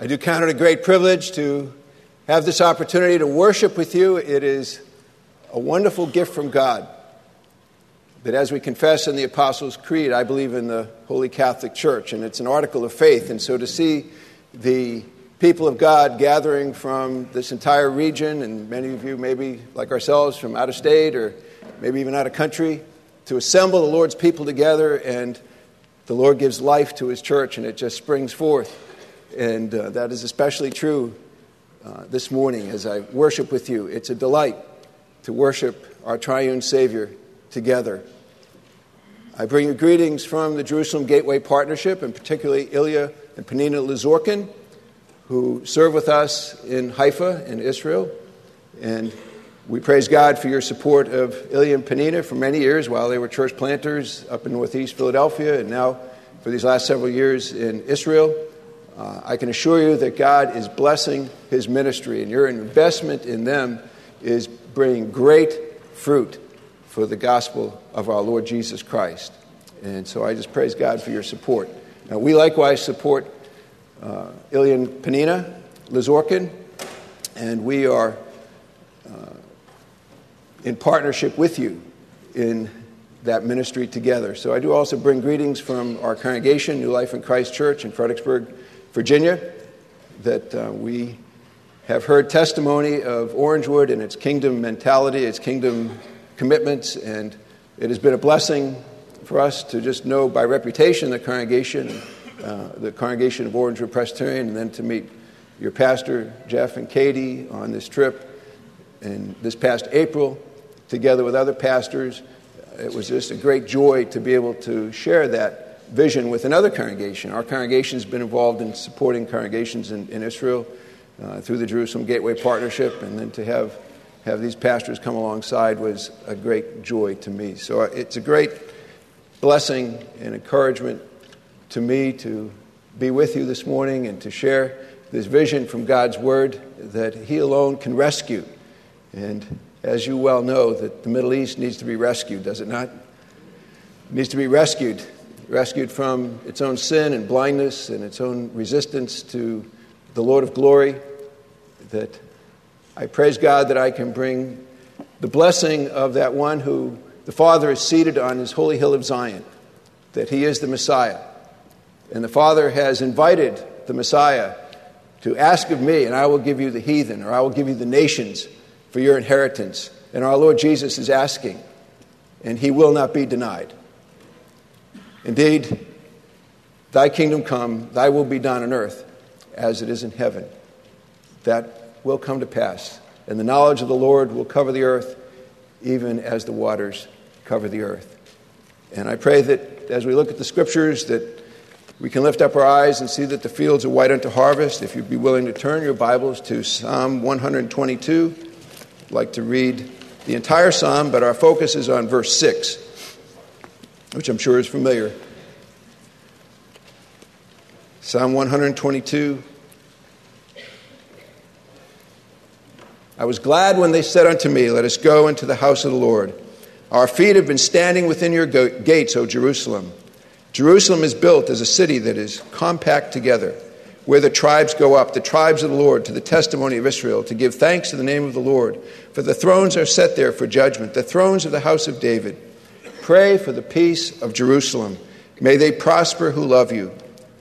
I do count it a great privilege to have this opportunity to worship with you. It is a wonderful gift from God. That as we confess in the Apostles' Creed, I believe in the Holy Catholic Church, and it's an article of faith. And so to see the people of God gathering from this entire region, and many of you, maybe like ourselves, from out of state or maybe even out of country, to assemble the Lord's people together, and the Lord gives life to His church, and it just springs forth. And uh, that is especially true uh, this morning as I worship with you. It's a delight to worship our triune Savior together. I bring you greetings from the Jerusalem Gateway Partnership, and particularly Ilya and Penina Lazorkin, who serve with us in Haifa in Israel. And we praise God for your support of Ilya and Penina for many years while they were church planters up in Northeast Philadelphia, and now for these last several years in Israel. Uh, I can assure you that God is blessing his ministry, and your investment in them is bringing great fruit for the gospel of our Lord Jesus Christ. And so I just praise God for your support. Now, we likewise support uh, Ilya and Penina, Lazorkin, and we are uh, in partnership with you in that ministry together. So I do also bring greetings from our congregation, New Life in Christ Church in Fredericksburg, Virginia, that uh, we have heard testimony of Orangewood and its kingdom mentality, its kingdom commitments, and it has been a blessing for us to just know by reputation the congregation, uh, the congregation of Orangewood Presbyterian, and then to meet your pastor, Jeff and Katie, on this trip. And this past April, together with other pastors, it was just a great joy to be able to share that vision with another congregation. Our congregation has been involved in supporting congregations in, in Israel uh, through the Jerusalem Gateway Partnership, and then to have, have these pastors come alongside was a great joy to me. So uh, it's a great blessing and encouragement to me to be with you this morning and to share this vision from God's Word that He alone can rescue. And as you well know, that the Middle East needs to be rescued, does it not? It needs to be rescued rescued from its own sin and blindness and its own resistance to the Lord of glory, that I praise God that I can bring the blessing of that one who the Father is seated on his holy hill of Zion, that he is the Messiah. And the Father has invited the Messiah to ask of me, and I will give you the heathen, or I will give you the nations for your inheritance. And our Lord Jesus is asking, and he will not be denied. Indeed, thy kingdom come, thy will be done on earth as it is in heaven. That will come to pass. And the knowledge of the Lord will cover the earth, even as the waters cover the earth. And I pray that as we look at the scriptures, that we can lift up our eyes and see that the fields are white unto harvest. If you'd be willing to turn your Bibles to Psalm 122, I'd like to read the entire psalm, but our focus is on verse 6 which I'm sure is familiar. Psalm 122. I was glad when they said unto me, Let us go into the house of the Lord. Our feet have been standing within your gates, O Jerusalem. Jerusalem is built as a city that is compact together, where the tribes go up, the tribes of the Lord, to the testimony of Israel, to give thanks to the name of the Lord. For the thrones are set there for judgment, the thrones of the house of David. Pray for the peace of Jerusalem. May they prosper who love you.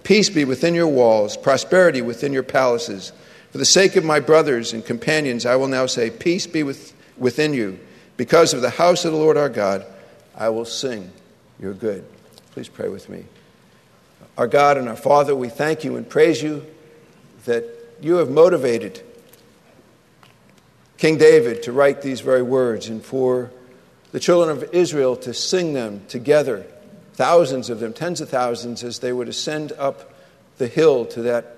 Peace be within your walls, prosperity within your palaces. For the sake of my brothers and companions, I will now say, Peace be with, within you. Because of the house of the Lord our God, I will sing your good. Please pray with me. Our God and our Father, we thank you and praise you that you have motivated King David to write these very words and for the children of Israel to sing them together, thousands of them, tens of thousands, as they would ascend up the hill to that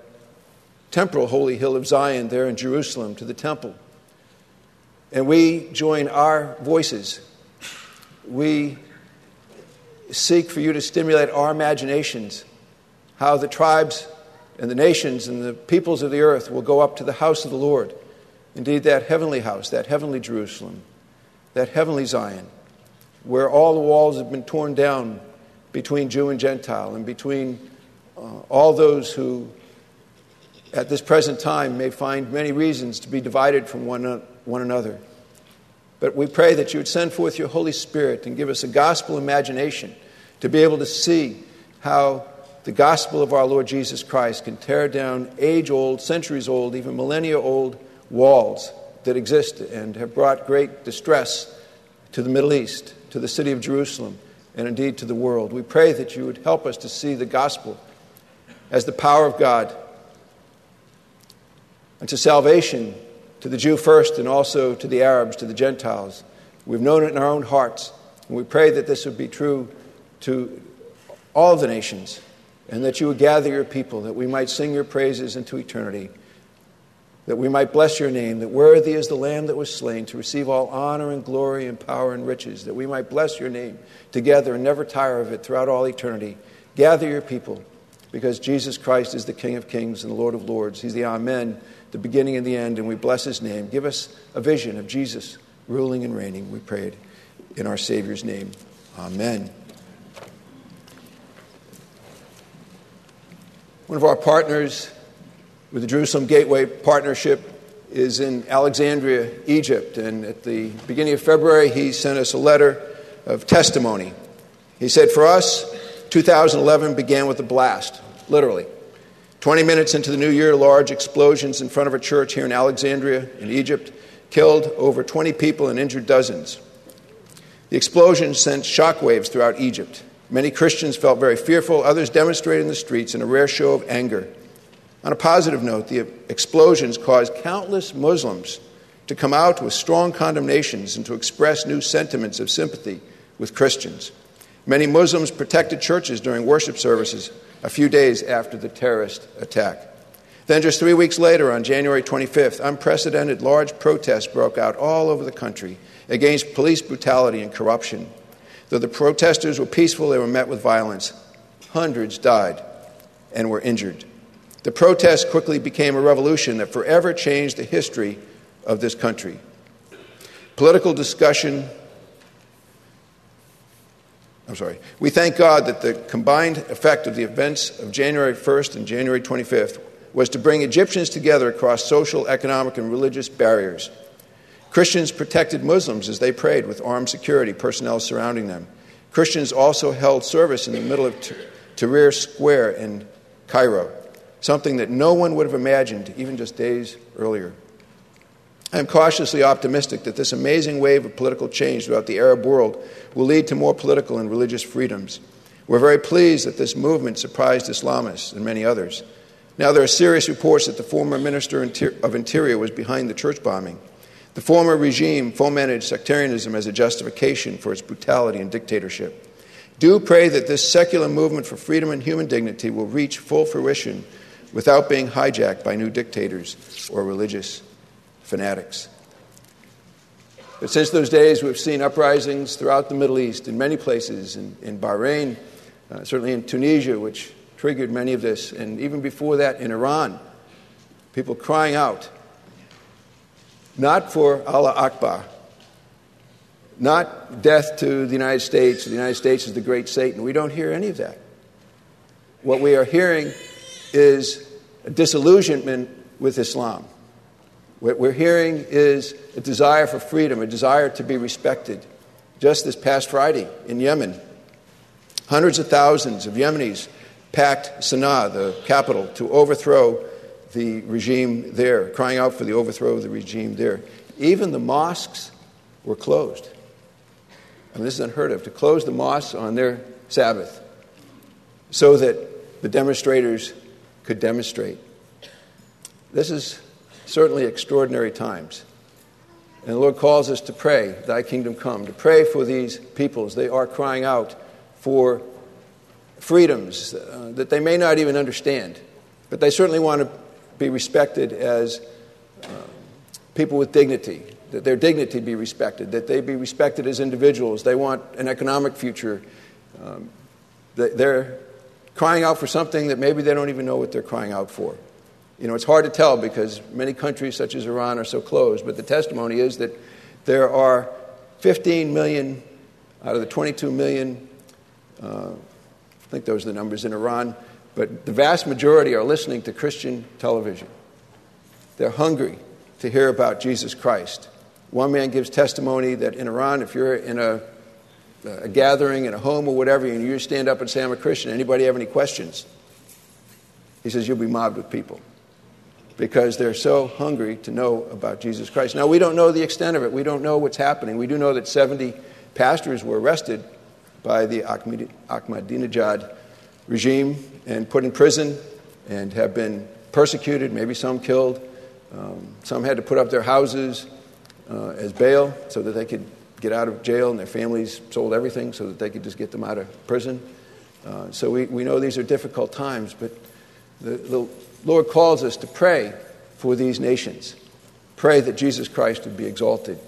temporal holy hill of Zion there in Jerusalem, to the temple. And we join our voices. We seek for you to stimulate our imaginations, how the tribes and the nations and the peoples of the earth will go up to the house of the Lord. Indeed, that heavenly house, that heavenly Jerusalem that heavenly Zion, where all the walls have been torn down between Jew and Gentile and between uh, all those who at this present time may find many reasons to be divided from one, one another. But we pray that you would send forth your Holy Spirit and give us a gospel imagination to be able to see how the gospel of our Lord Jesus Christ can tear down age old, centuries old, even millennia old walls that exist and have brought great distress to the Middle East, to the city of Jerusalem, and indeed to the world. We pray that you would help us to see the gospel as the power of God and to salvation to the Jew first and also to the Arabs, to the Gentiles. We've known it in our own hearts, and we pray that this would be true to all the nations and that you would gather your people, that we might sing your praises into eternity, that we might bless your name, that worthy is the Lamb that was slain to receive all honor and glory and power and riches, that we might bless your name together and never tire of it throughout all eternity. Gather your people because Jesus Christ is the King of kings and the Lord of lords. He's the Amen the beginning and the end, and we bless his name. Give us a vision of Jesus ruling and reigning, we prayed in our Savior's name. Amen. One of our partners with the Jerusalem Gateway Partnership is in Alexandria, Egypt, and at the beginning of February, he sent us a letter of testimony. He said, For us, 2011 began with a blast, literally. 20 minutes into the new year, large explosions in front of a church here in Alexandria, in Egypt, killed over 20 people and injured dozens. The explosions sent shockwaves throughout Egypt. Many Christians felt very fearful, others demonstrated in the streets in a rare show of anger. On a positive note, the explosions caused countless Muslims to come out with strong condemnations and to express new sentiments of sympathy with Christians. Many Muslims protected churches during worship services a few days after the terrorist attack. Then, just three weeks later, on January 25th, unprecedented large protests broke out all over the country against police brutality and corruption. Though the protesters were peaceful, they were met with violence. Hundreds died and were injured. The protests quickly became a revolution that forever changed the history of this country. Political discussion I'm sorry. We thank God that the combined effect of the events of January 1st and January 25th was to bring Egyptians together across social, economic, and religious barriers. Christians protected Muslims as they prayed with armed security personnel surrounding them. Christians also held service in the middle of Tahrir Square in Cairo, something that no one would have imagined even just days earlier. I am cautiously optimistic that this amazing wave of political change throughout the Arab world will lead to more political and religious freedoms. We're very pleased that this movement surprised Islamists and many others. Now, there are serious reports that the former Minister of Interior was behind the church bombing. The former regime fomented sectarianism as a justification for its brutality and dictatorship. Do pray that this secular movement for freedom and human dignity will reach full fruition without being hijacked by new dictators or religious fanatics. But since those days, we've seen uprisings throughout the Middle East, in many places, in, in Bahrain, uh, certainly in Tunisia, which triggered many of this, and even before that in Iran, people crying out, not for Allah Akbar, not death to the United States, the United States is the great Satan. We don't hear any of that. What we are hearing is a disillusionment with Islam. What we're hearing is a desire for freedom, a desire to be respected. Just this past Friday in Yemen, hundreds of thousands of Yemenis packed Sana'a, the capital, to overthrow the regime there, crying out for the overthrow of the regime there. Even the mosques were closed. I mean, this is unheard of to close the mosques on their Sabbath so that the demonstrators could demonstrate. This is certainly extraordinary times. And the Lord calls us to pray, Thy kingdom come, to pray for these peoples. They are crying out for freedoms uh, that they may not even understand, but they certainly want to be respected as uh, people with dignity, that their dignity be respected, that they be respected as individuals. They want an economic future. Um, they're crying out for something that maybe they don't even know what they're crying out for. You know, it's hard to tell because many countries, such as Iran, are so closed, but the testimony is that there are 15 million out of the 22 million, uh, I think those are the numbers in Iran, but the vast majority are listening to Christian television. They're hungry to hear about Jesus Christ. One man gives testimony that in Iran, if you're in a, a gathering, in a home or whatever, and you stand up and say, I'm a Christian, anybody have any questions? He says, You'll be mobbed with people because they're so hungry to know about Jesus Christ. Now, we don't know the extent of it. We don't know what's happening. We do know that 70 pastors were arrested by the Ahmadinejad regime and put in prison and have been persecuted, maybe some killed. Um, some had to put up their houses uh, as bail so that they could get out of jail, and their families sold everything so that they could just get them out of prison. Uh, so we, we know these are difficult times, but the, the Lord calls us to pray for these nations. Pray that Jesus Christ would be exalted.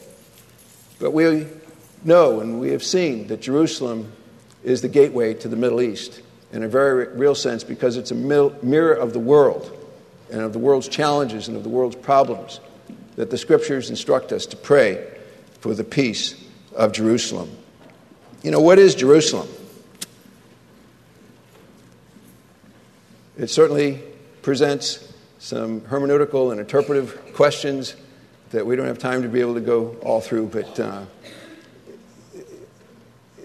But we know and we have seen that Jerusalem is the gateway to the Middle East in a very real sense because it's a mirror of the world and of the world's challenges and of the world's problems that the scriptures instruct us to pray for the peace of Jerusalem. You know, what is Jerusalem? It certainly presents some hermeneutical and interpretive questions that we don't have time to be able to go all through but uh,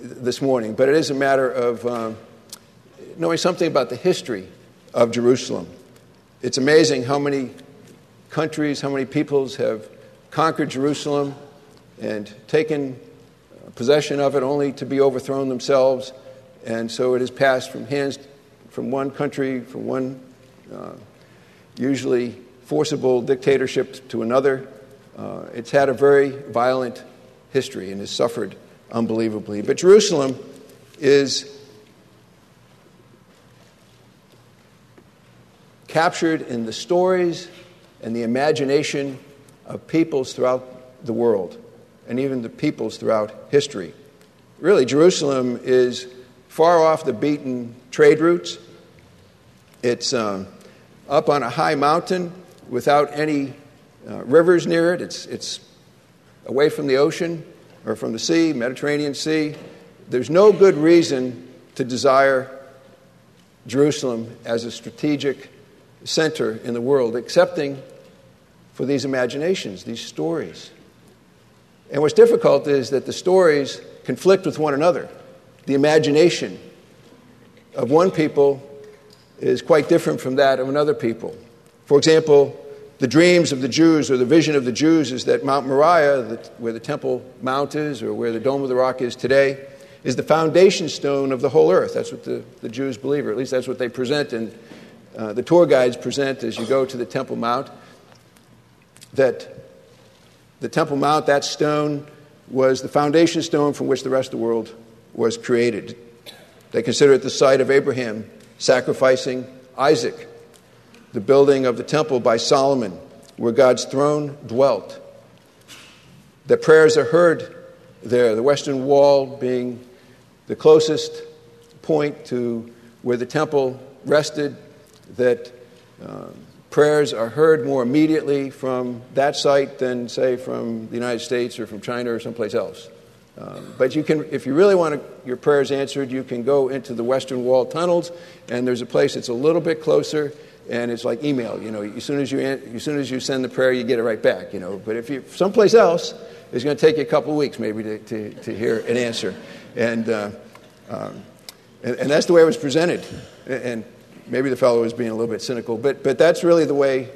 this morning. But it is a matter of um, knowing something about the history of Jerusalem. It's amazing how many countries, how many peoples have conquered Jerusalem and taken possession of it only to be overthrown themselves. And so it has passed from hands from one country, from one uh, usually forcible dictatorship to another. Uh, it's had a very violent history and has suffered unbelievably. But Jerusalem is captured in the stories and the imagination of peoples throughout the world and even the peoples throughout history. Really, Jerusalem is far off the beaten trade routes. It's um, up on a high mountain without any uh, rivers near it. It's, it's away from the ocean or from the sea, Mediterranean Sea. There's no good reason to desire Jerusalem as a strategic center in the world, excepting for these imaginations, these stories. And what's difficult is that the stories conflict with one another. The imagination of one people is quite different from that of another people. For example, the dreams of the Jews or the vision of the Jews is that Mount Moriah, where the Temple Mount is or where the Dome of the Rock is today, is the foundation stone of the whole earth. That's what the, the Jews believe, or at least that's what they present, and uh, the tour guides present as you go to the Temple Mount. That the Temple Mount, that stone, was the foundation stone from which the rest of the world was created. They consider it the site of Abraham sacrificing Isaac, the building of the temple by Solomon, where God's throne dwelt. The prayers are heard there, the Western Wall being the closest point to where the temple rested, that uh, prayers are heard more immediately from that site than, say, from the United States or from China or someplace else. Um, but you can, if you really want to, your prayers answered, you can go into the Western Wall tunnels, and there's a place that's a little bit closer, and it's like email. You know, as soon as you, as soon as you send the prayer, you get it right back. You know, but if you someplace else, it's going to take you a couple of weeks maybe to, to, to hear an answer, and, uh, um, and, and that's the way it was presented. And maybe the fellow was being a little bit cynical, but but that's really the way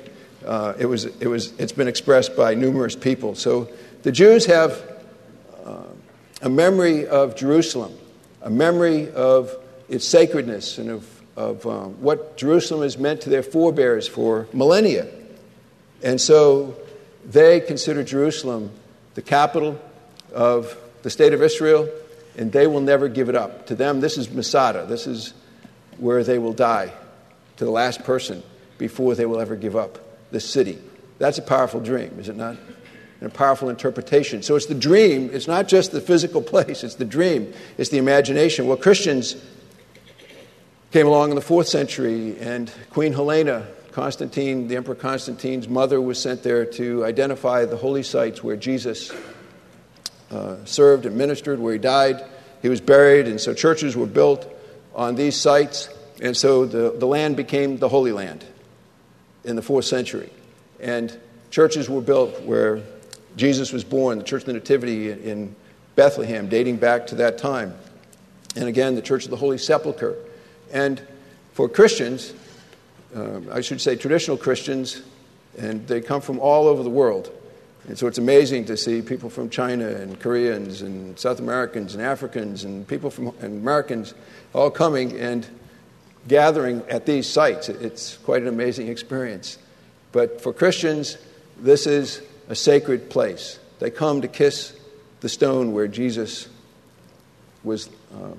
uh, it was. It was. It's been expressed by numerous people. So the Jews have a memory of Jerusalem, a memory of its sacredness and of, of um, what Jerusalem has meant to their forebears for millennia. And so they consider Jerusalem the capital of the state of Israel, and they will never give it up. To them, this is Masada. This is where they will die to the last person before they will ever give up the city. That's a powerful dream, is it not? and a powerful interpretation. So it's the dream, it's not just the physical place, it's the dream, it's the imagination. Well, Christians came along in the fourth century, and Queen Helena, Constantine, the Emperor Constantine's mother, was sent there to identify the holy sites where Jesus uh, served and ministered, where he died. He was buried, and so churches were built on these sites. And so the, the land became the Holy Land in the fourth century. And churches were built where Jesus was born, the Church of the Nativity in Bethlehem, dating back to that time. And again, the Church of the Holy Sepulchre. And for Christians, uh, I should say traditional Christians, and they come from all over the world. And so it's amazing to see people from China and Koreans and South Americans and Africans and people from and Americans all coming and gathering at these sites. It's quite an amazing experience. But for Christians, this is a sacred place. They come to kiss the stone where Jesus was uh,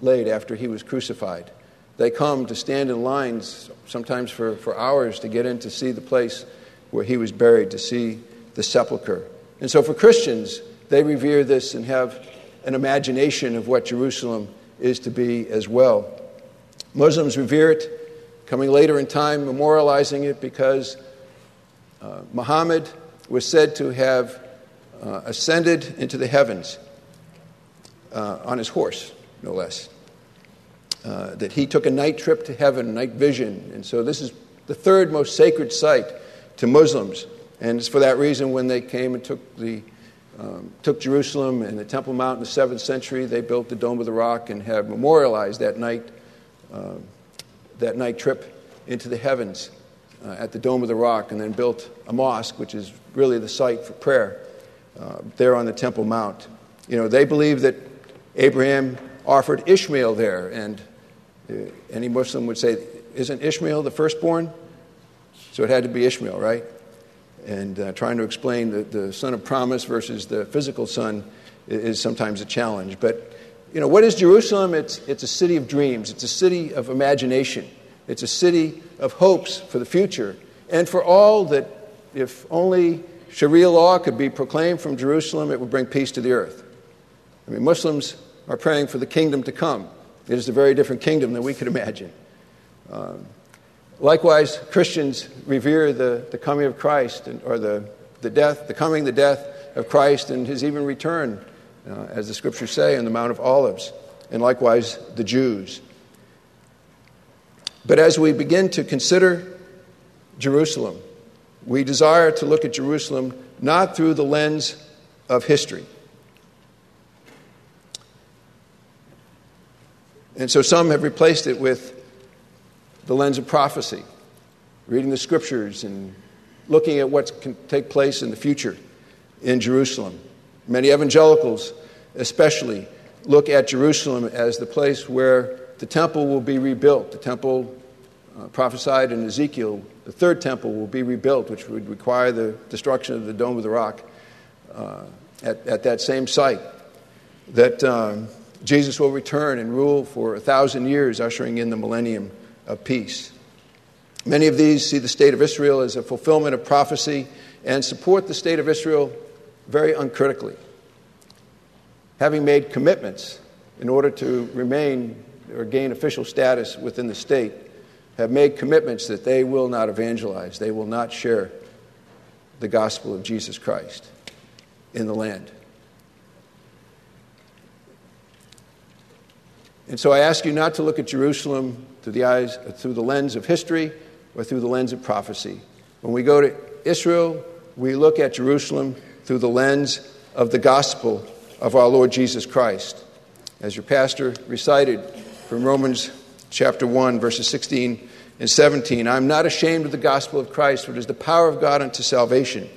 laid after he was crucified. They come to stand in lines, sometimes for, for hours, to get in to see the place where he was buried, to see the sepulchre. And so for Christians, they revere this and have an imagination of what Jerusalem is to be as well. Muslims revere it, coming later in time, memorializing it because uh, Muhammad was said to have uh, ascended into the heavens uh, on his horse, no less. Uh, that he took a night trip to heaven, night vision. And so this is the third most sacred site to Muslims. And it's for that reason when they came and took, the, um, took Jerusalem and the Temple Mount in the 7th century, they built the Dome of the Rock and have memorialized that night, uh, that night trip into the heavens uh, at the Dome of the Rock and then built a mosque, which is really the site for prayer uh, there on the Temple Mount. You know, they believe that Abraham offered Ishmael there, and uh, any Muslim would say, Isn't Ishmael the firstborn? So it had to be Ishmael, right? And uh, trying to explain the, the son of promise versus the physical son is sometimes a challenge. But, you know, what is Jerusalem? It's, it's a city of dreams, it's a city of imagination, it's a city of hopes for the future. And for all that, if only Sharia law could be proclaimed from Jerusalem, it would bring peace to the earth. I mean, Muslims are praying for the kingdom to come. It is a very different kingdom than we could imagine. Um, likewise, Christians revere the, the coming of Christ, and, or the, the death, the coming, the death of Christ, and his even return, uh, as the scriptures say, on the Mount of Olives, and likewise the Jews. But as we begin to consider Jerusalem, we desire to look at Jerusalem not through the lens of history And so some have replaced it with the lens of prophecy, reading the scriptures and looking at what can take place in the future in Jerusalem. Many evangelicals, especially, look at Jerusalem as the place where the temple will be rebuilt. The temple uh, prophesied in Ezekiel, the third temple will be rebuilt, which would require the destruction of the Dome of the Rock uh, at, at that same site. That. Um, Jesus will return and rule for a thousand years, ushering in the millennium of peace. Many of these see the state of Israel as a fulfillment of prophecy and support the state of Israel very uncritically. Having made commitments in order to remain or gain official status within the state, have made commitments that they will not evangelize, they will not share the gospel of Jesus Christ in the land. And so I ask you not to look at Jerusalem through the eyes, through the lens of history or through the lens of prophecy. When we go to Israel, we look at Jerusalem through the lens of the gospel of our Lord Jesus Christ. As your pastor recited from Romans chapter 1, verses 16 and 17, I'm not ashamed of the gospel of Christ, for it is the power of God unto salvation.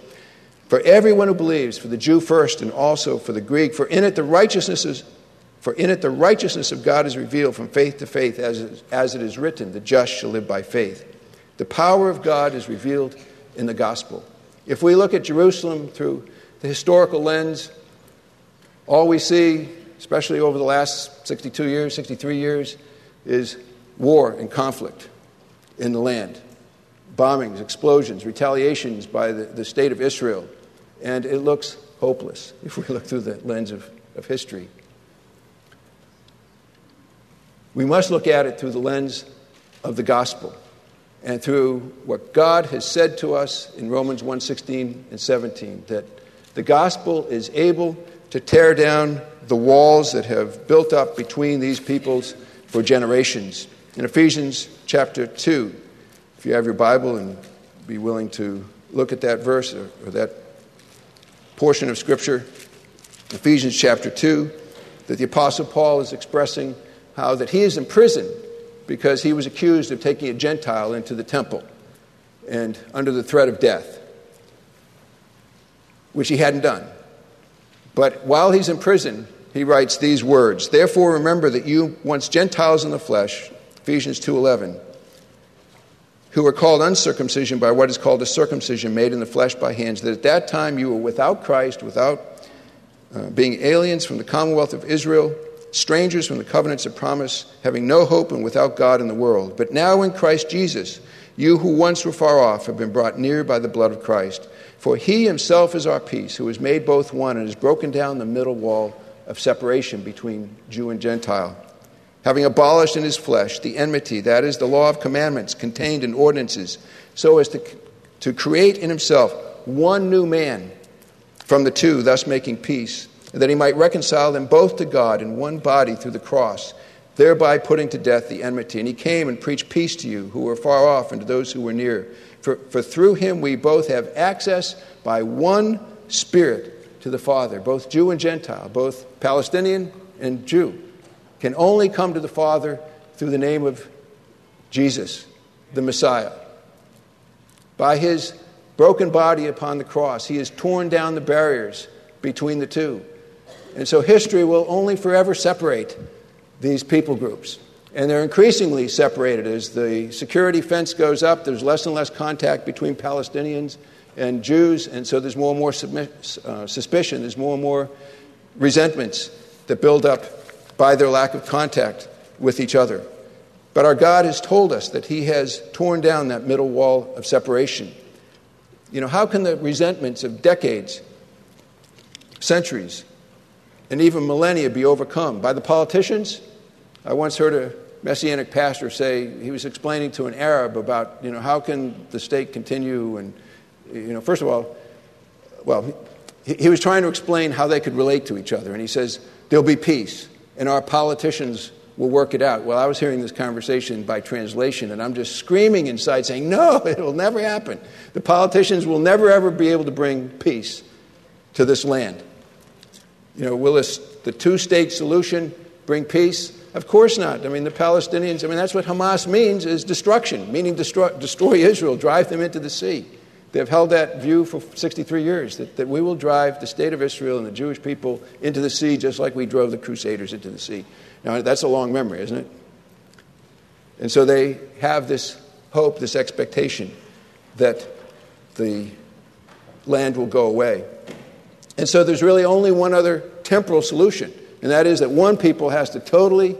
For everyone who believes, for the Jew first and also for the Greek, for in it the righteousness is for in it the righteousness of God is revealed from faith to faith, as, as it is written, the just shall live by faith. The power of God is revealed in the gospel. If we look at Jerusalem through the historical lens, all we see, especially over the last 62 years, 63 years, is war and conflict in the land bombings, explosions, retaliations by the, the state of Israel. And it looks hopeless if we look through the lens of, of history. We must look at it through the lens of the gospel and through what God has said to us in Romans 1:16 and 17 that the gospel is able to tear down the walls that have built up between these peoples for generations. in Ephesians chapter 2. If you have your Bible and be willing to look at that verse or, or that portion of Scripture, Ephesians chapter 2, that the Apostle Paul is expressing how that he is in prison because he was accused of taking a Gentile into the temple and under the threat of death, which he hadn't done. But while he's in prison, he writes these words Therefore, remember that you, once Gentiles in the flesh, Ephesians 2.11, who were called uncircumcision by what is called a circumcision made in the flesh by hands, that at that time you were without Christ, without uh, being aliens from the commonwealth of Israel, strangers from the covenants of promise, having no hope and without God in the world. But now in Christ Jesus, you who once were far off have been brought near by the blood of Christ. For he himself is our peace, who has made both one and has broken down the middle wall of separation between Jew and Gentile having abolished in his flesh the enmity, that is, the law of commandments contained in ordinances, so as to, to create in himself one new man from the two, thus making peace, that he might reconcile them both to God in one body through the cross, thereby putting to death the enmity. And he came and preached peace to you who were far off and to those who were near. For, for through him we both have access by one Spirit to the Father, both Jew and Gentile, both Palestinian and Jew can only come to the Father through the name of Jesus, the Messiah. By his broken body upon the cross, he has torn down the barriers between the two. And so history will only forever separate these people groups. And they're increasingly separated as the security fence goes up. There's less and less contact between Palestinians and Jews, and so there's more and more submi- uh, suspicion, there's more and more resentments that build up by their lack of contact with each other. But our God has told us that He has torn down that middle wall of separation. You know, how can the resentments of decades, centuries, and even millennia be overcome? By the politicians? I once heard a messianic pastor say he was explaining to an Arab about, you know, how can the state continue and, you know, first of all, well, he, he was trying to explain how they could relate to each other. And he says, there'll be peace and our politicians will work it out. Well, I was hearing this conversation by translation, and I'm just screaming inside saying, No, it'll never happen. The politicians will never, ever be able to bring peace to this land. You know, will this, the two state solution bring peace? Of course not. I mean, the Palestinians, I mean, that's what Hamas means is destruction, meaning destroy, destroy Israel, drive them into the sea. They've held that view for 63 years that, that we will drive the state of Israel and the Jewish people into the sea just like we drove the Crusaders into the sea. Now, that's a long memory, isn't it? And so they have this hope, this expectation that the land will go away. And so there's really only one other temporal solution, and that is that one people has to totally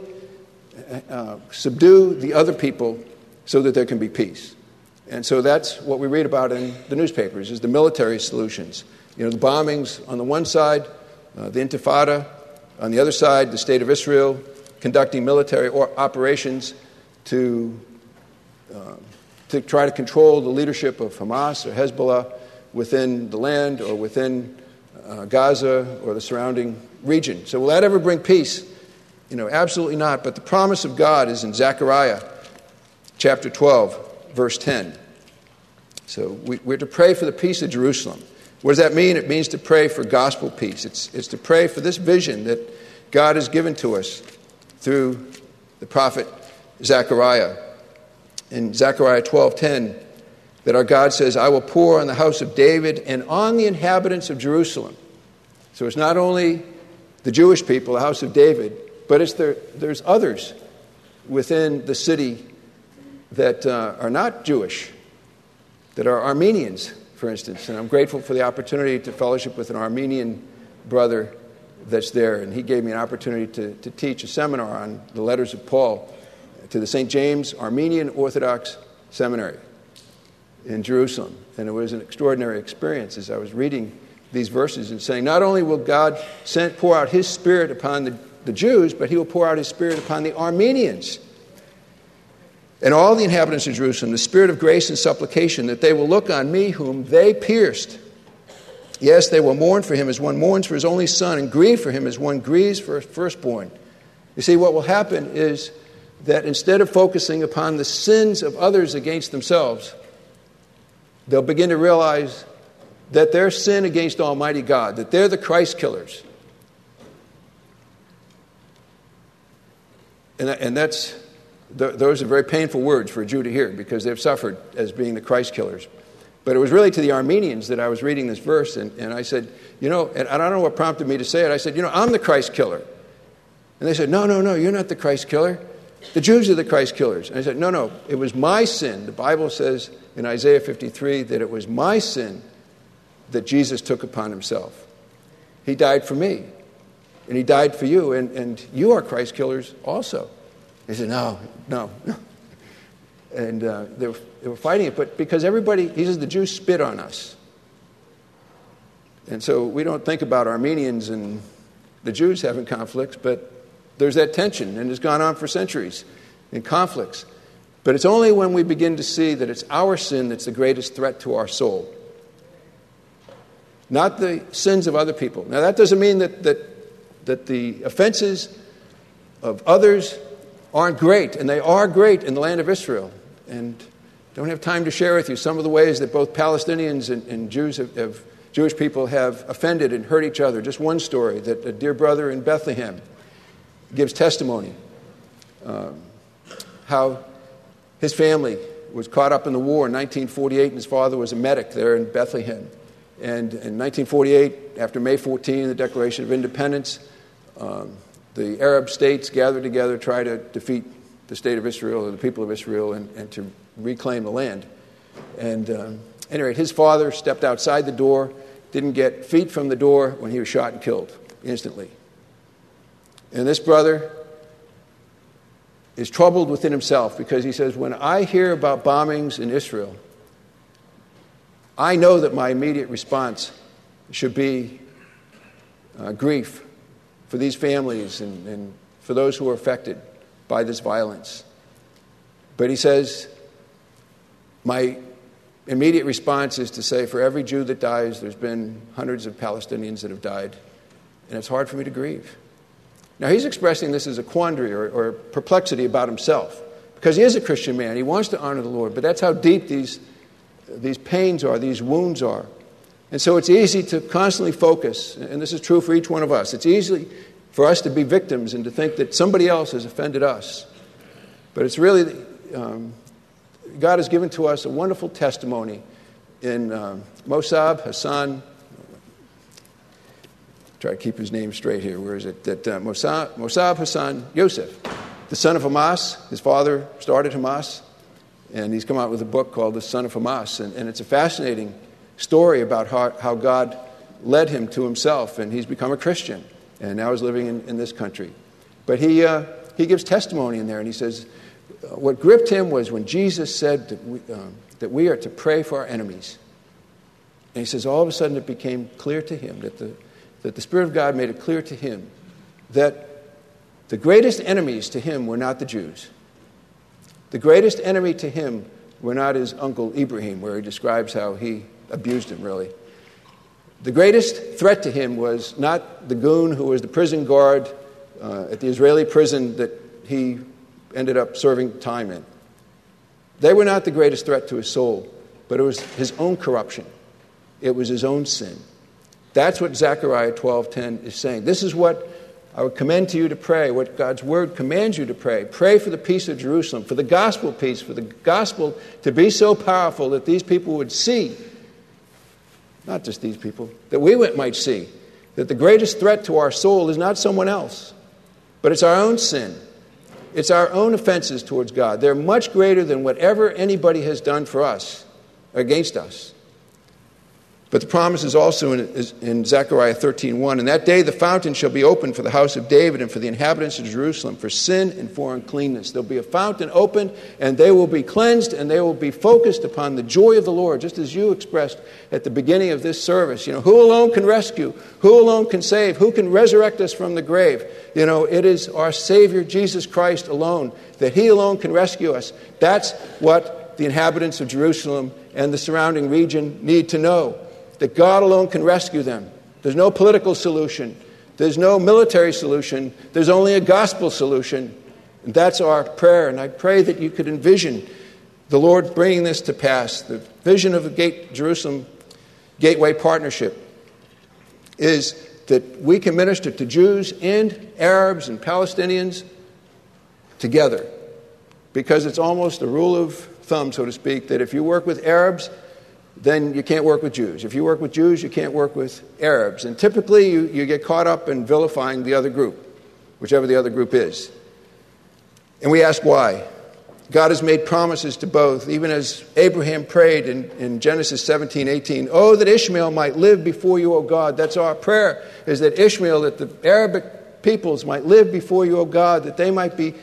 uh, subdue the other people so that there can be peace. And so that's what we read about in the newspapers is the military solutions. You know, the bombings on the one side, uh, the Intifada, on the other side, the state of Israel conducting military operations to, uh, to try to control the leadership of Hamas or Hezbollah within the land or within uh, Gaza or the surrounding region. So, will that ever bring peace? You know, absolutely not. But the promise of God is in Zechariah chapter 12 verse 10. So we, we're to pray for the peace of Jerusalem. What does that mean? It means to pray for gospel peace. It's, it's to pray for this vision that God has given to us through the prophet Zechariah. In Zechariah 12:10, that our God says, I will pour on the house of David and on the inhabitants of Jerusalem. So it's not only the Jewish people, the house of David, but it's there, there's others within the city that uh, are not Jewish, that are Armenians, for instance. And I'm grateful for the opportunity to fellowship with an Armenian brother that's there. And he gave me an opportunity to, to teach a seminar on the letters of Paul to the St. James Armenian Orthodox Seminary in Jerusalem. And it was an extraordinary experience as I was reading these verses and saying, not only will God send, pour out his spirit upon the, the Jews, but he will pour out his spirit upon the Armenians and all the inhabitants of Jerusalem the spirit of grace and supplication that they will look on me whom they pierced. Yes, they will mourn for him as one mourns for his only son, and grieve for him as one grieves for his firstborn. You see, what will happen is that instead of focusing upon the sins of others against themselves, they'll begin to realize that their sin against Almighty God, that they're the Christ killers. And, and that's, those are very painful words for a Jew to hear because they've suffered as being the Christ killers. But it was really to the Armenians that I was reading this verse, and, and I said, you know, and I don't know what prompted me to say it. I said, you know, I'm the Christ killer. And they said, no, no, no, you're not the Christ killer. The Jews are the Christ killers. And I said, no, no, it was my sin. The Bible says in Isaiah 53 that it was my sin that Jesus took upon himself. He died for me, and he died for you, and, and you are Christ killers also. He said, no, no, no. And uh, they, were, they were fighting it, but because everybody, he says, the Jews spit on us. And so we don't think about Armenians and the Jews having conflicts, but there's that tension, and it's gone on for centuries in conflicts. But it's only when we begin to see that it's our sin that's the greatest threat to our soul, not the sins of other people. Now, that doesn't mean that, that, that the offenses of others aren't great, and they are great in the land of Israel. And don't have time to share with you some of the ways that both Palestinians and, and Jews have, have, Jewish people have offended and hurt each other. Just one story that a dear brother in Bethlehem gives testimony um, how his family was caught up in the war in 1948, and his father was a medic there in Bethlehem. And in 1948, after May 14, the Declaration of Independence, um, the Arab states gathered together, try to defeat the state of Israel or the people of Israel and, and to reclaim the land. And um, anyway, his father stepped outside the door, didn't get feet from the door when he was shot and killed instantly. And this brother is troubled within himself because he says, When I hear about bombings in Israel, I know that my immediate response should be uh, grief for these families and, and for those who are affected by this violence. But he says, My immediate response is to say, For every Jew that dies, there's been hundreds of Palestinians that have died, and it's hard for me to grieve. Now, he's expressing this as a quandary or, or perplexity about himself because he is a Christian man. He wants to honor the Lord, but that's how deep these, these pains are, these wounds are. And so it's easy to constantly focus, and this is true for each one of us. It's easy for us to be victims and to think that somebody else has offended us. But it's really, um, God has given to us a wonderful testimony in um, Mosab Hassan try to keep his name straight here. Where is it? That uh, Mosab, Hassan Yousef, the son of Hamas, his father started Hamas, and he's come out with a book called The Son of Hamas. And, and it's a fascinating story about how, how, God led him to himself, and he's become a Christian, and now he's living in, in this country. But he, uh, he gives testimony in there, and he says, uh, What gripped him was when Jesus said that we, um, that we are to pray for our enemies. And he says, All of a sudden it became clear to him that the that the Spirit of God made it clear to him that the greatest enemies to him were not the Jews. The greatest enemy to him were not his uncle Ibrahim, where he describes how he abused him, really. The greatest threat to him was not the goon who was the prison guard uh, at the Israeli prison that he ended up serving time in. They were not the greatest threat to his soul, but it was his own corruption, it was his own sin. That's what Zechariah 12:10 is saying. This is what I would commend to you to pray, what God's word commands you to pray. Pray for the peace of Jerusalem, for the gospel peace, for the gospel to be so powerful that these people would see, not just these people, that we might see that the greatest threat to our soul is not someone else, but it's our own sin. It's our own offenses towards God. They're much greater than whatever anybody has done for us, against us. But the promise is also in, is in Zechariah 13:1, and that day the fountain shall be opened for the house of David and for the inhabitants of Jerusalem for sin and for uncleanness. There'll be a fountain opened, and they will be cleansed, and they will be focused upon the joy of the Lord, just as you expressed at the beginning of this service. You know, who alone can rescue? Who alone can save? Who can resurrect us from the grave? You know, it is our Savior Jesus Christ alone that He alone can rescue us. That's what the inhabitants of Jerusalem and the surrounding region need to know that God alone can rescue them. There's no political solution, there's no military solution, there's only a gospel solution. And that's our prayer. And I pray that you could envision the Lord bringing this to pass. The vision of the Gate, Jerusalem Gateway Partnership is that we can minister to Jews and Arabs and Palestinians together. Because it's almost a rule of thumb, so to speak, that if you work with Arabs, then you can't work with Jews. If you work with Jews, you can't work with Arabs. And typically, you, you get caught up in vilifying the other group, whichever the other group is. And we ask why. God has made promises to both, even as Abraham prayed in, in Genesis 17, 18. Oh, that Ishmael might live before you, O God. That's our prayer, is that Ishmael, that the Arabic peoples might live before you, O God, that they might be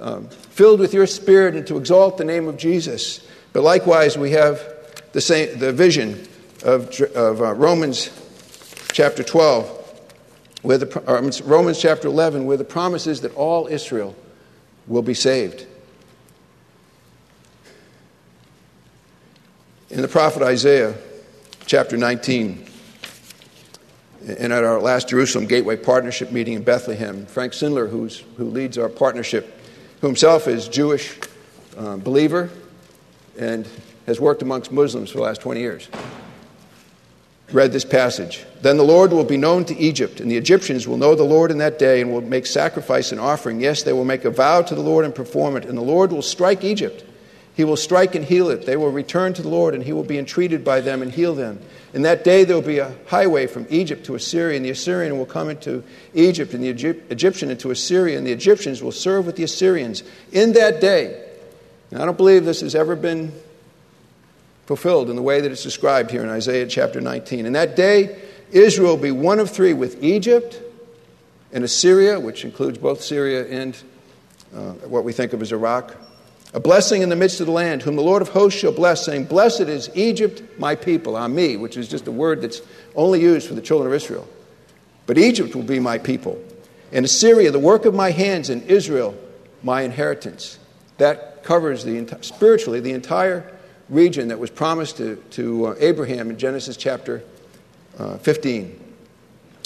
um, filled with your spirit and to exalt the name of Jesus. But likewise, we have the, same, the vision of, of uh, Romans chapter 12, where the, uh, Romans chapter 11, where the promise is that all Israel will be saved. In the prophet Isaiah, chapter 19, and at our last Jerusalem Gateway Partnership meeting in Bethlehem, Frank Sindler, who's, who leads our partnership, who himself is Jewish uh, believer and has worked amongst Muslims for the last 20 years, read this passage. Then the Lord will be known to Egypt, and the Egyptians will know the Lord in that day and will make sacrifice and offering. Yes, they will make a vow to the Lord and perform it, and the Lord will strike Egypt he will strike and heal it. They will return to the Lord, and he will be entreated by them and heal them. In that day, there will be a highway from Egypt to Assyria, and the Assyrian will come into Egypt, and the Egyptian into Assyria, and the Egyptians will serve with the Assyrians. In that day, and I don't believe this has ever been fulfilled in the way that it's described here in Isaiah chapter 19. In that day, Israel will be one of three with Egypt and Assyria, which includes both Syria and uh, what we think of as Iraq a blessing in the midst of the land, whom the Lord of hosts shall bless, saying, Blessed is Egypt, my people, Ami, which is just a word that's only used for the children of Israel. But Egypt will be my people, and Assyria, the work of my hands, and Israel, my inheritance. That covers the, spiritually the entire region that was promised to, to uh, Abraham in Genesis chapter uh, 15,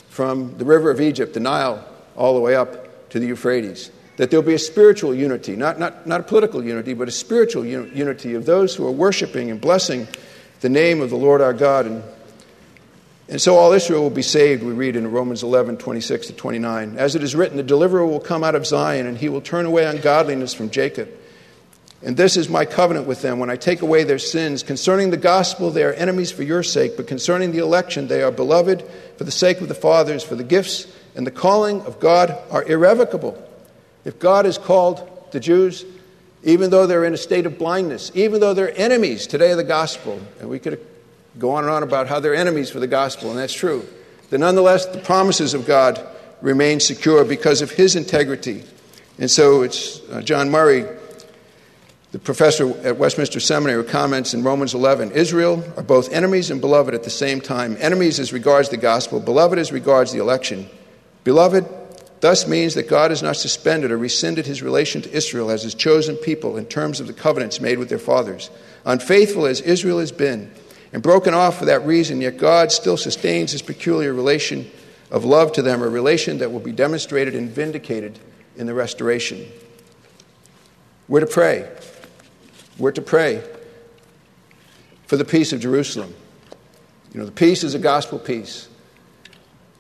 from the river of Egypt, the Nile, all the way up to the Euphrates that there'll be a spiritual unity, not, not, not a political unity, but a spiritual un- unity of those who are worshiping and blessing the name of the Lord our God. And, and so all Israel will be saved, we read in Romans 11, 26 to 29. As it is written, the deliverer will come out of Zion, and he will turn away ungodliness from Jacob. And this is my covenant with them when I take away their sins. Concerning the gospel, they are enemies for your sake, but concerning the election, they are beloved for the sake of the fathers, for the gifts and the calling of God are irrevocable. If God has called the Jews, even though they're in a state of blindness, even though they're enemies today of the gospel, and we could go on and on about how they're enemies for the gospel, and that's true, then nonetheless the promises of God remain secure because of his integrity. And so it's uh, John Murray, the professor at Westminster Seminary, comments in Romans 11 Israel are both enemies and beloved at the same time. Enemies as regards the gospel, beloved as regards the election. Beloved, thus means that God has not suspended or rescinded his relation to Israel as his chosen people in terms of the covenants made with their fathers. Unfaithful as Israel has been, and broken off for that reason, yet God still sustains his peculiar relation of love to them, a relation that will be demonstrated and vindicated in the restoration. We're to pray. We're to pray for the peace of Jerusalem. You know, the peace is a gospel peace.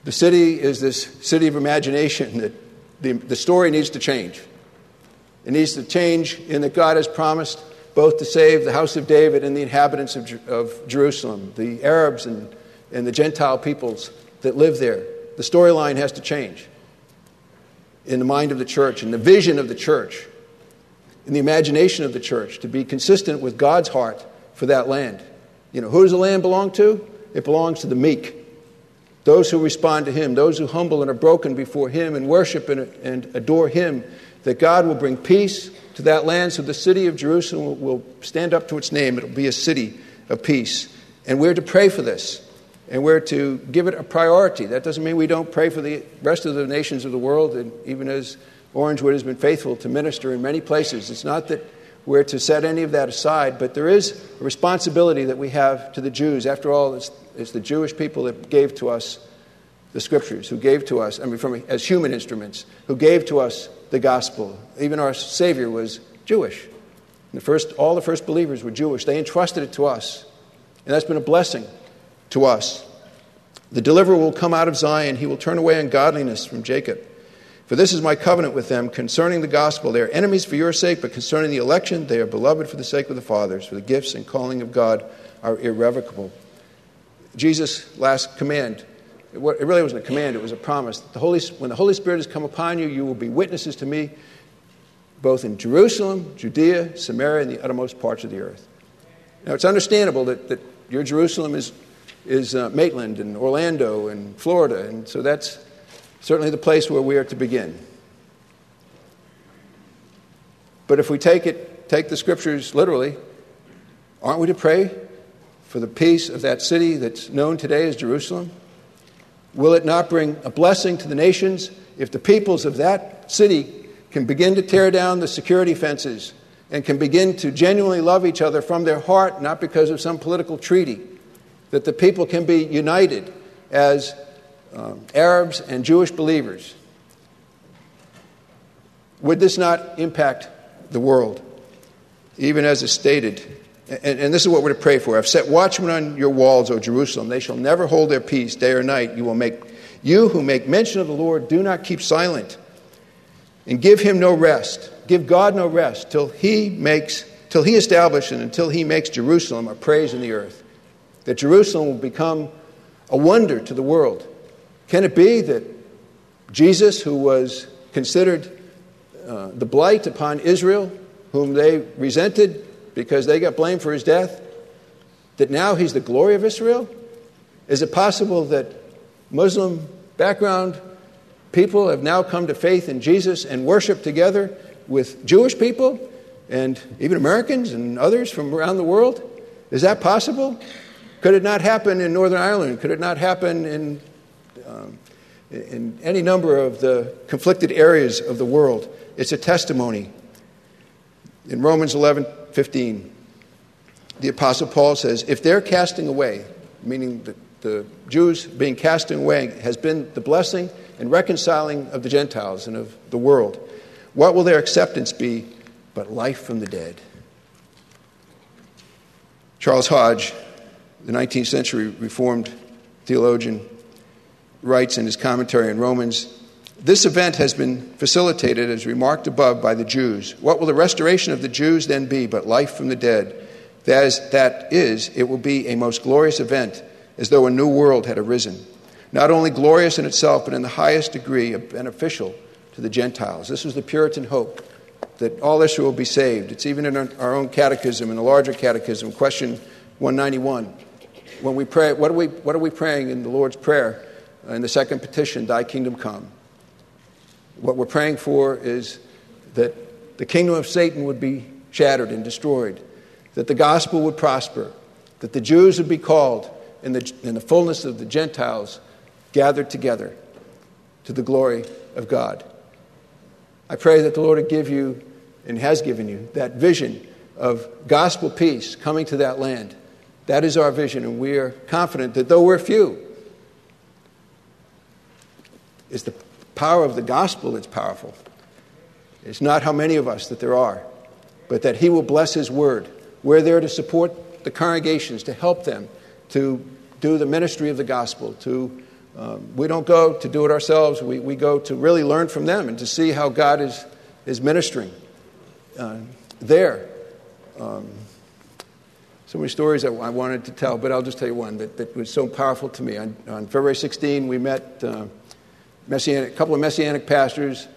The city is this city of imagination that the, the story needs to change. It needs to change in that God has promised both to save the house of David and the inhabitants of, of Jerusalem, the Arabs and, and the Gentile peoples that live there. The storyline has to change in the mind of the church, in the vision of the church, in the imagination of the church, to be consistent with God's heart for that land. You know, who does the land belong to? It belongs to the meek those who respond to Him, those who humble and are broken before Him and worship and, and adore Him, that God will bring peace to that land so the city of Jerusalem will stand up to its name. It will be a city of peace. And we're to pray for this. And we're to give it a priority. That doesn't mean we don't pray for the rest of the nations of the world, and even as Orangewood has been faithful to minister in many places. It's not that we're to set any of that aside, but there is a responsibility that we have to the Jews. After all, it's, it's the Jewish people that gave to us the scriptures, who gave to us, I mean, from, as human instruments, who gave to us the gospel. Even our Savior was Jewish. The first, all the first believers were Jewish. They entrusted it to us. And that's been a blessing to us. The deliverer will come out of Zion. He will turn away ungodliness from Jacob. For this is my covenant with them concerning the gospel. They are enemies for your sake, but concerning the election, they are beloved for the sake of the fathers. For the gifts and calling of God are irrevocable. Jesus' last command, it really wasn't a command, it was a promise. The Holy, when the Holy Spirit has come upon you, you will be witnesses to me both in Jerusalem, Judea, Samaria, and the uttermost parts of the earth. Now, it's understandable that, that your Jerusalem is, is uh, Maitland and Orlando and Florida, and so that's certainly the place where we are to begin. But if we take it, take the scriptures literally, aren't we to pray for the peace of that city that's known today as Jerusalem? Will it not bring a blessing to the nations if the peoples of that city can begin to tear down the security fences and can begin to genuinely love each other from their heart, not because of some political treaty? That the people can be united as um, Arabs and Jewish believers. Would this not impact the world? Even as is stated, and, and, this is what we're to pray for. I've set watchmen on your walls, O Jerusalem. They shall never hold their peace day or night. You will make you who make mention of the Lord do not keep silent, and give him no rest. Give God no rest till he makes till he establishes and until he makes Jerusalem a praise in the earth. That Jerusalem will become a wonder to the world. Can it be that Jesus, who was considered uh, the blight upon Israel, whom they resented because they got blamed for his death, that now he's the glory of Israel? Is it possible that Muslim background people have now come to faith in Jesus and worship together with Jewish people and even Americans and others from around the world? Is that possible? Could it not happen in Northern Ireland? Could it not happen in um, in any number of the conflicted areas of the world. It's a testimony. In Romans 11 15, the Apostle Paul says, If they're casting away, meaning the, the Jews being casting away, has been the blessing and reconciling of the Gentiles and of the world, what will their acceptance be but life from the dead? Charles Hodge, the 19th century Reformed theologian, writes in his commentary on Romans this event has been facilitated, as remarked above, by the Jews. What will the restoration of the Jews then be but life from the dead? That is, that is, it will be a most glorious event, as though a new world had arisen. Not only glorious in itself, but in the highest degree beneficial to the Gentiles. This was the Puritan hope that all Israel will be saved. It's even in our own catechism, in the larger catechism, question 191. When we pray, what are we, what are we praying in the Lord's Prayer? Uh, in the second petition, Thy kingdom come. What we're praying for is that the kingdom of Satan would be shattered and destroyed, that the gospel would prosper, that the Jews would be called, and the, and the fullness of the Gentiles gathered together to the glory of God. I pray that the Lord would give you and has given you that vision of gospel peace coming to that land. That is our vision, and we are confident that though we're few, it's the power of the gospel that's powerful. It's not how many of us that there are, but that He will bless His word. We're there to support the congregations, to help them, to do the ministry of the gospel. To um, we don't go to do it ourselves. We, we go to really learn from them and to see how God is is ministering uh, there. Um, so many stories that I wanted to tell, but I'll just tell you one that, that was so powerful to me. On, on February 16, we met. Uh, Messianic, a couple of Messianic pastors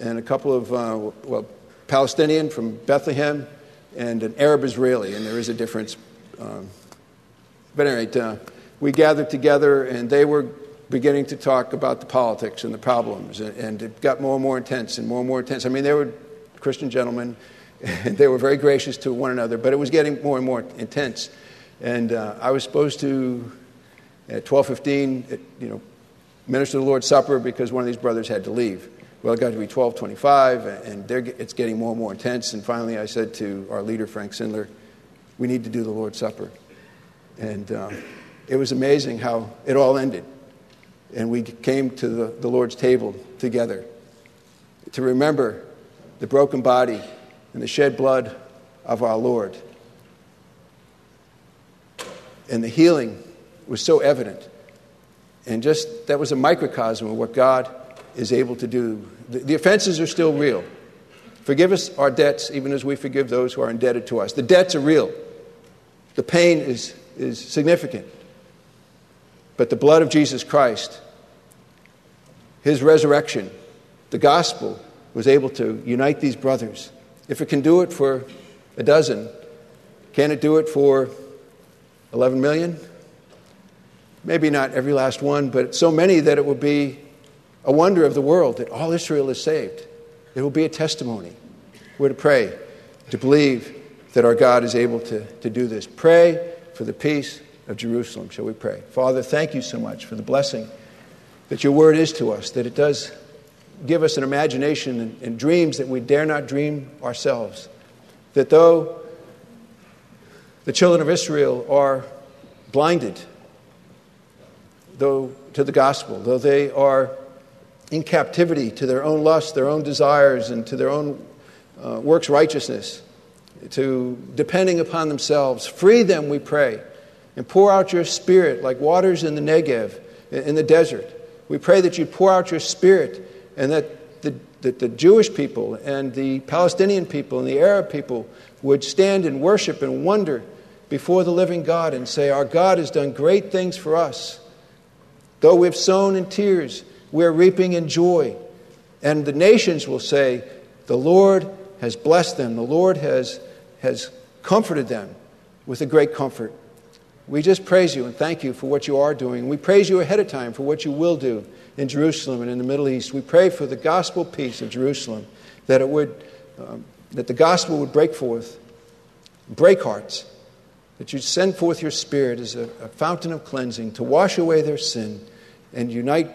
and a couple of, uh, well, Palestinian from Bethlehem and an Arab Israeli, and there is a difference. Um, but anyway, uh, we gathered together and they were beginning to talk about the politics and the problems, and, and, it got more and more intense and more and more intense. I mean, they were Christian gentlemen, and they were very gracious to one another, but it was getting more and more intense. And uh, I was supposed to, at 12:15, you know, minister the Lord's Supper because one of these brothers had to leave. Well, it got to be 1225, and it's getting more and more intense. And finally, I said to our leader, Frank Sindler, we need to do the Lord's Supper. And uh, it was amazing how it all ended. and we came to the, the Lord's table together to remember the broken body and the shed blood of our Lord. And the healing was so evident. And just that was a microcosm of what God is able to do. The, the offenses are still real. Forgive us our debts, even as we forgive those who are indebted to us. The debts are real, the pain is, is significant. But the blood of Jesus Christ, his resurrection, the gospel was able to unite these brothers. If it can do it for a dozen, can it do it for 11 million? Maybe not every last one, but so many that it will be a wonder of the world that all Israel is saved. It will be a testimony. We're to pray, to believe that our God is able to, to do this. Pray for the peace of Jerusalem. Shall we pray? Father, thank you so much for the blessing that your word is to us, that it does give us an imagination and, and dreams that we dare not dream ourselves. That though the children of Israel are blinded, though to the gospel, though they are in captivity to their own lusts, their own desires, and to their own uh, works righteousness, to depending upon themselves, free them, we pray, and pour out your spirit like waters in the Negev, in the desert. We pray that you pour out your spirit and that the, that the Jewish people and the Palestinian people and the Arab people would stand and worship and wonder before the living God and say, Our God has done great things for us. Though we've sown in tears, we're reaping in joy. And the nations will say, The Lord has blessed them, the Lord has, has comforted them with a great comfort. We just praise you and thank you for what you are doing. We praise you ahead of time for what you will do in Jerusalem and in the Middle East. We pray for the gospel peace of Jerusalem, that it would, um, that the gospel would break forth, break hearts, that you'd send forth your spirit as a, a fountain of cleansing to wash away their sin and unite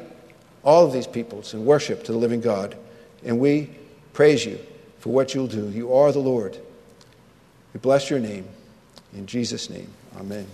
all of these peoples in worship to the living God. And we praise you for what you'll do. You are the Lord. We bless your name. In Jesus' name, amen.